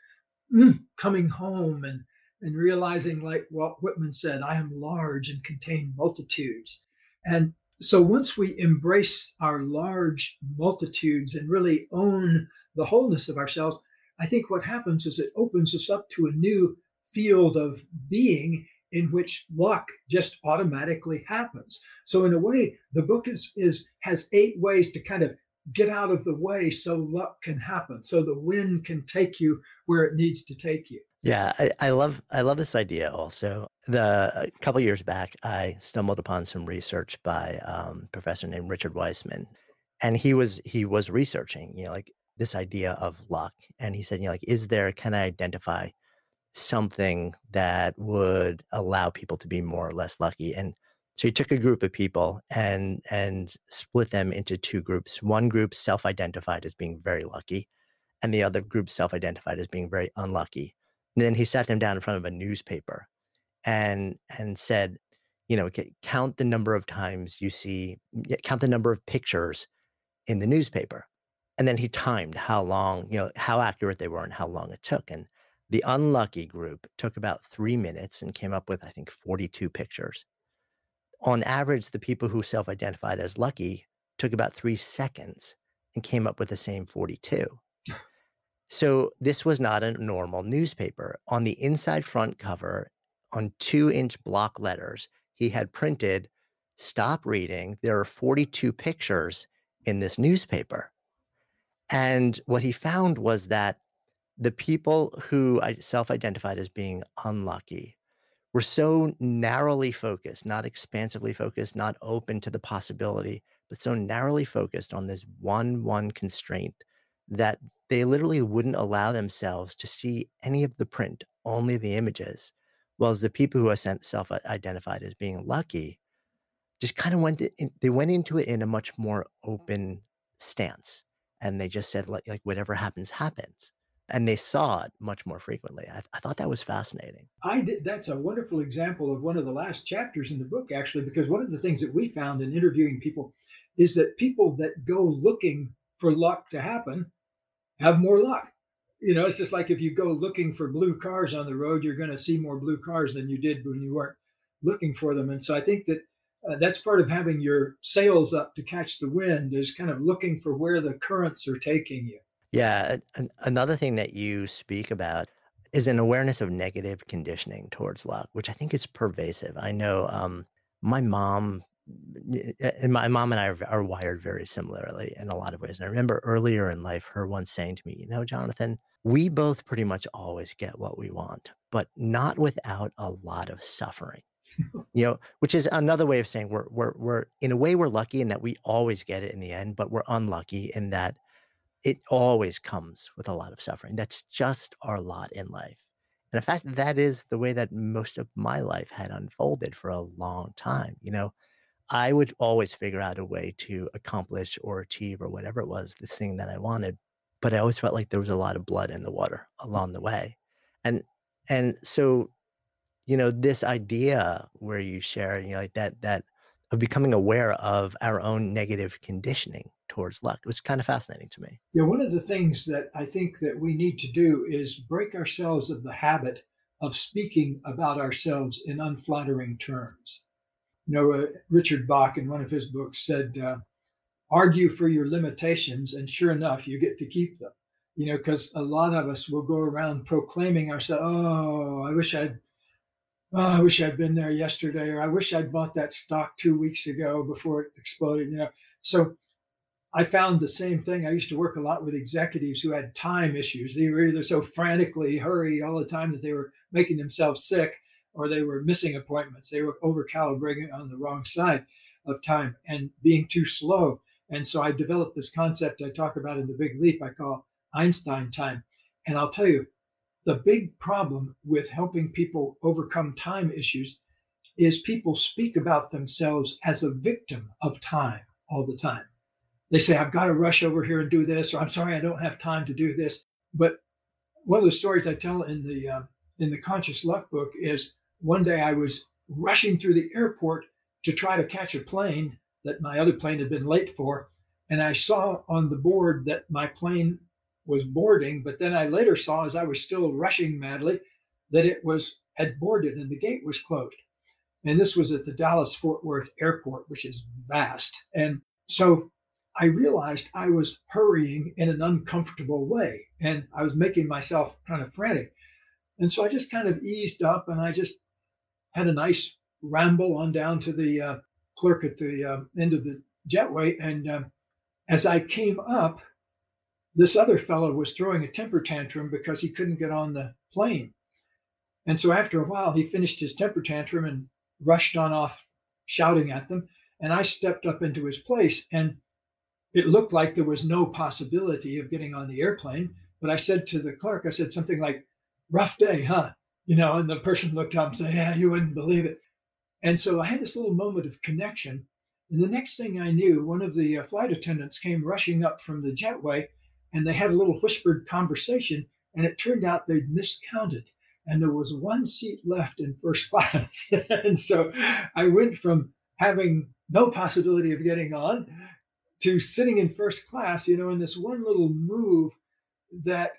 mm, coming home and, and realizing, like Walt Whitman said, I am large and contain multitudes. And so once we embrace our large multitudes and really own the wholeness of ourselves, I think what happens is it opens us up to a new field of being in which luck just automatically happens. So in a way, the book is is has eight ways to kind of get out of the way so luck can happen. So the wind can take you where it needs to take you. Yeah, I, I love I love this idea also. The a couple years back, I stumbled upon some research by um, professor named Richard Wiseman, and he was he was researching, you know, like this idea of luck. And he said, you know, like, is there, can I identify something that would allow people to be more or less lucky? And so he took a group of people and and split them into two groups. One group self-identified as being very lucky, and the other group self-identified as being very unlucky. And then he sat them down in front of a newspaper and and said, you know, count the number of times you see, count the number of pictures in the newspaper and then he timed how long, you know, how accurate they were and how long it took. And the unlucky group took about three minutes and came up with, I think, 42 pictures. On average, the people who self identified as lucky took about three seconds and came up with the same 42. So this was not a normal newspaper. On the inside front cover, on two inch block letters, he had printed, Stop reading. There are 42 pictures in this newspaper. And what he found was that the people who self identified as being unlucky were so narrowly focused, not expansively focused, not open to the possibility, but so narrowly focused on this one, one constraint that they literally wouldn't allow themselves to see any of the print, only the images. Whereas the people who are sent self identified as being lucky just kind of went, in, they went into it in a much more open stance and they just said like, like whatever happens happens and they saw it much more frequently. I, I, thought that was fascinating. I did that's a wonderful example of one of the last chapters in the book actually because one of the things that we found in interviewing people is that people that go looking for luck to happen have more luck. You know it's just like if you go looking for blue cars on the road you're going to see more blue cars than you did when you weren't looking for them. And so i think that uh, that's part of having your sails up to catch the wind is kind of looking for where the currents are taking you yeah another thing that you speak about is an awareness of negative conditioning towards luck which i think is pervasive i know um, my mom and my mom and I are, are, wired very similarly in a lot of ways. And I remember earlier in life, her once saying to me, You know, Jonathan, we both pretty much always get what we want, but not without a lot of suffering you know, which is another way of saying we're we're we're in a way we're lucky in that we always get it in the end, but we're unlucky in that it always comes with a lot of suffering. That's just our lot in life. And in fact, that is the way that most of my life had unfolded for a long time. You know, I would always figure out a way to accomplish or achieve or whatever it was, this thing that I wanted. But I always felt like there was a lot of blood in the water along the way. And and so you know, this idea where you share, you know, like that, that of becoming aware of our own negative conditioning towards luck. It was kind of fascinating to me. Yeah, one of the things that I think that we need to do is break ourselves of the habit of speaking about ourselves in unflattering terms. You know, uh, Richard Bach in one of his books said, uh, argue for your limitations, and sure enough, you get to keep them. You know, because a lot of us will go around proclaiming ourselves, oh, I wish I'd oh, I wish I'd been there yesterday, or I wish I'd bought that stock two weeks ago before it exploded. You know, so I found the same thing. I used to work a lot with executives who had time issues. They were either so frantically hurried all the time that they were making themselves sick, or they were missing appointments. They were over calibrating on the wrong side of time and being too slow. And so I developed this concept I talk about in the Big Leap. I call Einstein time. And I'll tell you, the big problem with helping people overcome time issues is people speak about themselves as a victim of time all the time. They say, I've got to rush over here and do this, or I'm sorry, I don't have time to do this. But one of the stories I tell in the uh, in the Conscious Luck book is one day I was rushing through the airport to try to catch a plane that my other plane had been late for. And I saw on the board that my plane was boarding, but then I later saw as I was still rushing madly that it was had boarded and the gate was closed. And this was at the Dallas Fort Worth airport, which is vast. And so I realized I was hurrying in an uncomfortable way and I was making myself kind of frantic. And so I just kind of eased up and I just had a nice ramble on down to the uh, clerk at the uh, end of the jetway. And um, as I came up, this other fellow was throwing a temper tantrum because he couldn't get on the plane. And so after a while, he finished his temper tantrum and rushed on off shouting at them. And I stepped up into his place. And it looked like there was no possibility of getting on the airplane. But I said to the clerk, I said something like, rough day, huh? You know, and the person looked up and said, yeah, you wouldn't believe it. And so I had this little moment of connection. And the next thing I knew, one of the uh, flight attendants came rushing up from the jetway and they had a little whispered conversation. And it turned out they'd miscounted, and there was one seat left in first class. and so I went from having no possibility of getting on to sitting in first class, you know, in this one little move that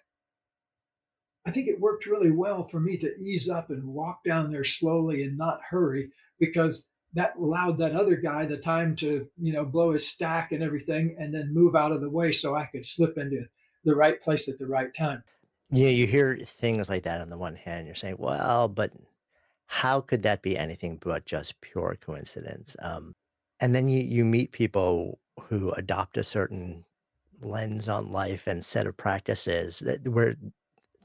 I think it worked really well for me to ease up and walk down there slowly and not hurry because that allowed that other guy the time to you know blow his stack and everything and then move out of the way so i could slip into the right place at the right time. Yeah you hear things like that on the one hand you're saying well but how could that be anything but just pure coincidence? Um, and then you you meet people who adopt a certain lens on life and set of practices that where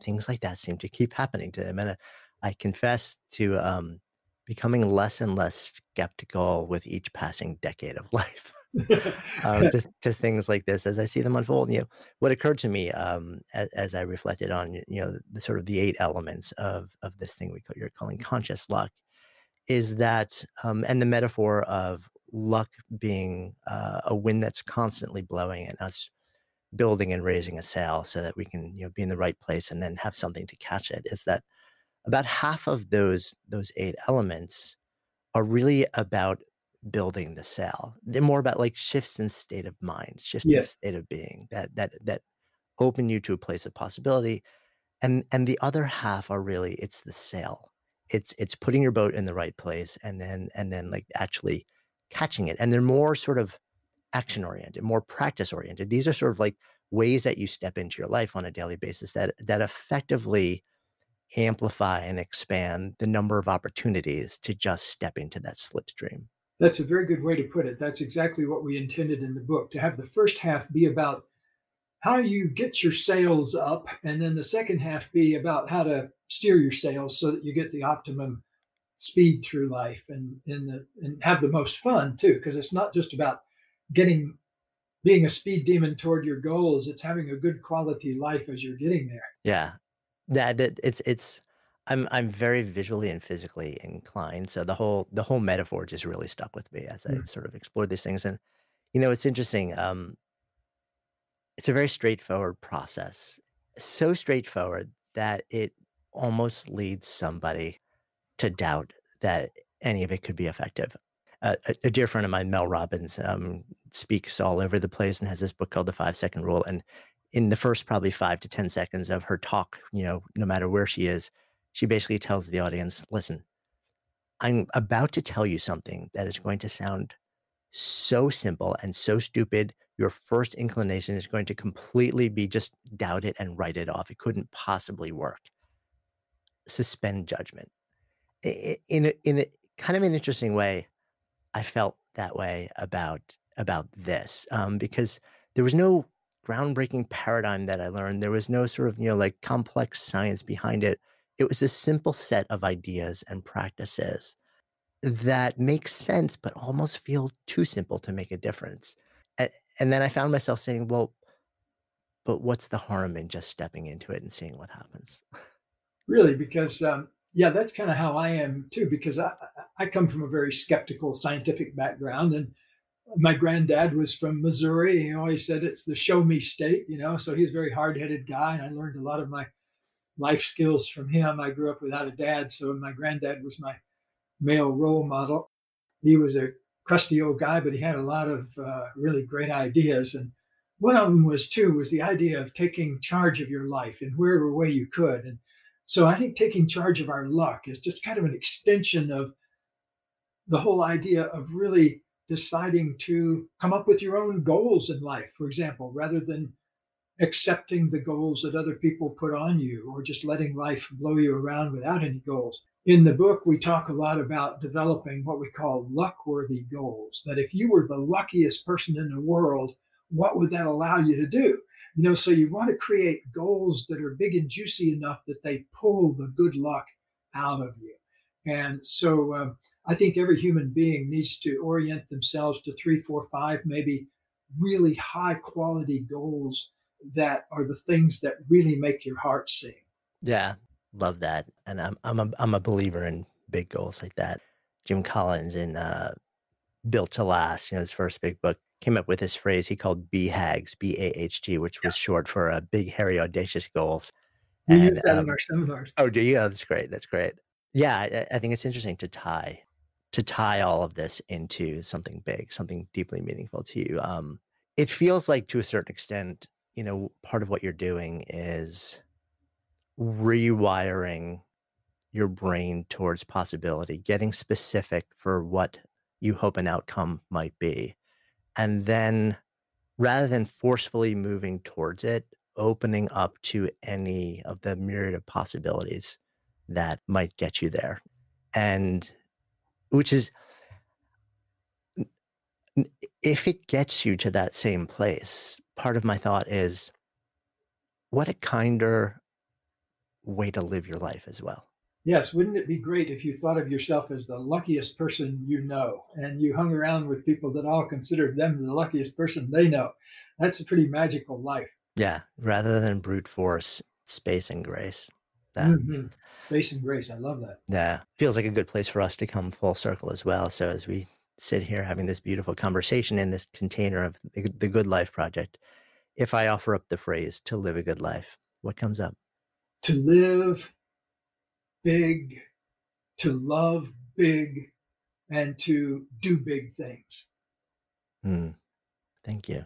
things like that seem to keep happening to them and uh, i confess to um, becoming less and less skeptical with each passing decade of life. um, to, to, things like this as I see them unfold. You know, what occurred to me um, as, as, I reflected on you know the, the, sort of the eight elements of of this thing we call, you're calling conscious luck is that um, and the metaphor of luck being uh, a wind that's constantly blowing and us building and raising a sail so that we can you know be in the right place and then have something to catch it is that about half of those those eight elements are really about building the sail. They're more about like shifts in state of mind, shifts in state of being that that that open you to a place of possibility. And and the other half are really it's the sail. It's it's putting your boat in the right place and then and then like actually catching it. And they're more sort of action oriented, more practice oriented. These are sort of like ways that you step into your life on a daily basis that that effectively amplify and expand the number of opportunities to just step into that slipstream. That's a very good way to put it. That's exactly what we intended in the book to have the first half be about how you get your sails up, and then the second half be about how to steer your sails so that you get the optimum speed through life and and, the, and have the most fun too. Because it's not just about getting being a speed demon toward your goals; it's having a good quality life as you're getting there. Yeah, that that it's it's I'm I'm very visually and physically inclined, so the whole the whole metaphor just really stuck with me as I Mm. sort of explored these things. And you know, it's interesting. Um, it's a very straightforward process, so straightforward that it almost leads somebody to doubt that any of it could be effective. Uh, a, a dear friend of mine, Mel Robbins, um, speaks all over the place and has this book called The Five Second Rule. And in the first probably five to 10 seconds of her talk, you know, no matter where she is, she basically tells the audience, listen, I'm about to tell you something that is going to sound so simple and so stupid. Your first inclination is going to completely be just doubt it and write it off. It couldn't possibly work. Suspend judgment. In a, in a kind of an interesting way, I felt that way about about this um, because there was no groundbreaking paradigm that I learned. There was no sort of you know like complex science behind it. It was a simple set of ideas and practices that make sense, but almost feel too simple to make a difference. And, and then I found myself saying, well, but what's the harm in just stepping into it and seeing what happens? Really, because um, yeah, that's kind of how I am too. Because I I come from a very skeptical scientific background, and my granddad was from Missouri. He always said it's the show me state, you know. So he's a very hard headed guy, and I learned a lot of my life skills from him. I grew up without a dad, so my granddad was my male role model. He was a crusty old guy, but he had a lot of uh, really great ideas. And one of them was too was the idea of taking charge of your life in wherever way you could. And so I think taking charge of our luck is just kind of an extension of the whole idea of really deciding to come up with your own goals in life, for example, rather than accepting the goals that other people put on you or just letting life blow you around without any goals. In the book, we talk a lot about developing what we call luck worthy goals. That if you were the luckiest person in the world, what would that allow you to do? You know, so you want to create goals that are big and juicy enough that they pull the good luck out of you. And so um, I think every human being needs to orient themselves to three, four, five, maybe really high quality goals that are the things that really make your heart sing. Yeah, love that. And I'm I'm a I'm a believer in big goals like that. Jim Collins in uh, Built to Last, you know, his first big book, came up with this phrase he called BHAGs, B A H G, which was yeah. short for uh, big, hairy, audacious goals. We and, use that um, in our seminars. Oh, do you? Oh, that's great. That's great. Yeah, I, I think it's interesting to tie to tie all of this into something big, something deeply meaningful to you. Um, it feels like, to a certain extent, you know, part of what you're doing is rewiring your brain towards possibility, getting specific for what you hope an outcome might be. And then rather than forcefully moving towards it, opening up to any of the myriad of possibilities that might get you there. And which is, if it gets you to that same place, part of my thought is what a kinder way to live your life as well. Yes, wouldn't it be great if you thought of yourself as the luckiest person you know and you hung around with people that all considered them the luckiest person they know? That's a pretty magical life. Yeah, rather than brute force, space and grace. That, mm-hmm. Space and grace. I love that. Yeah. Feels like a good place for us to come full circle as well. So as we sit here having this beautiful conversation in this container of the, the Good Life Project, if I offer up the phrase to live a good life, what comes up? To live big, to love big, and to do big things. Mm. Thank you.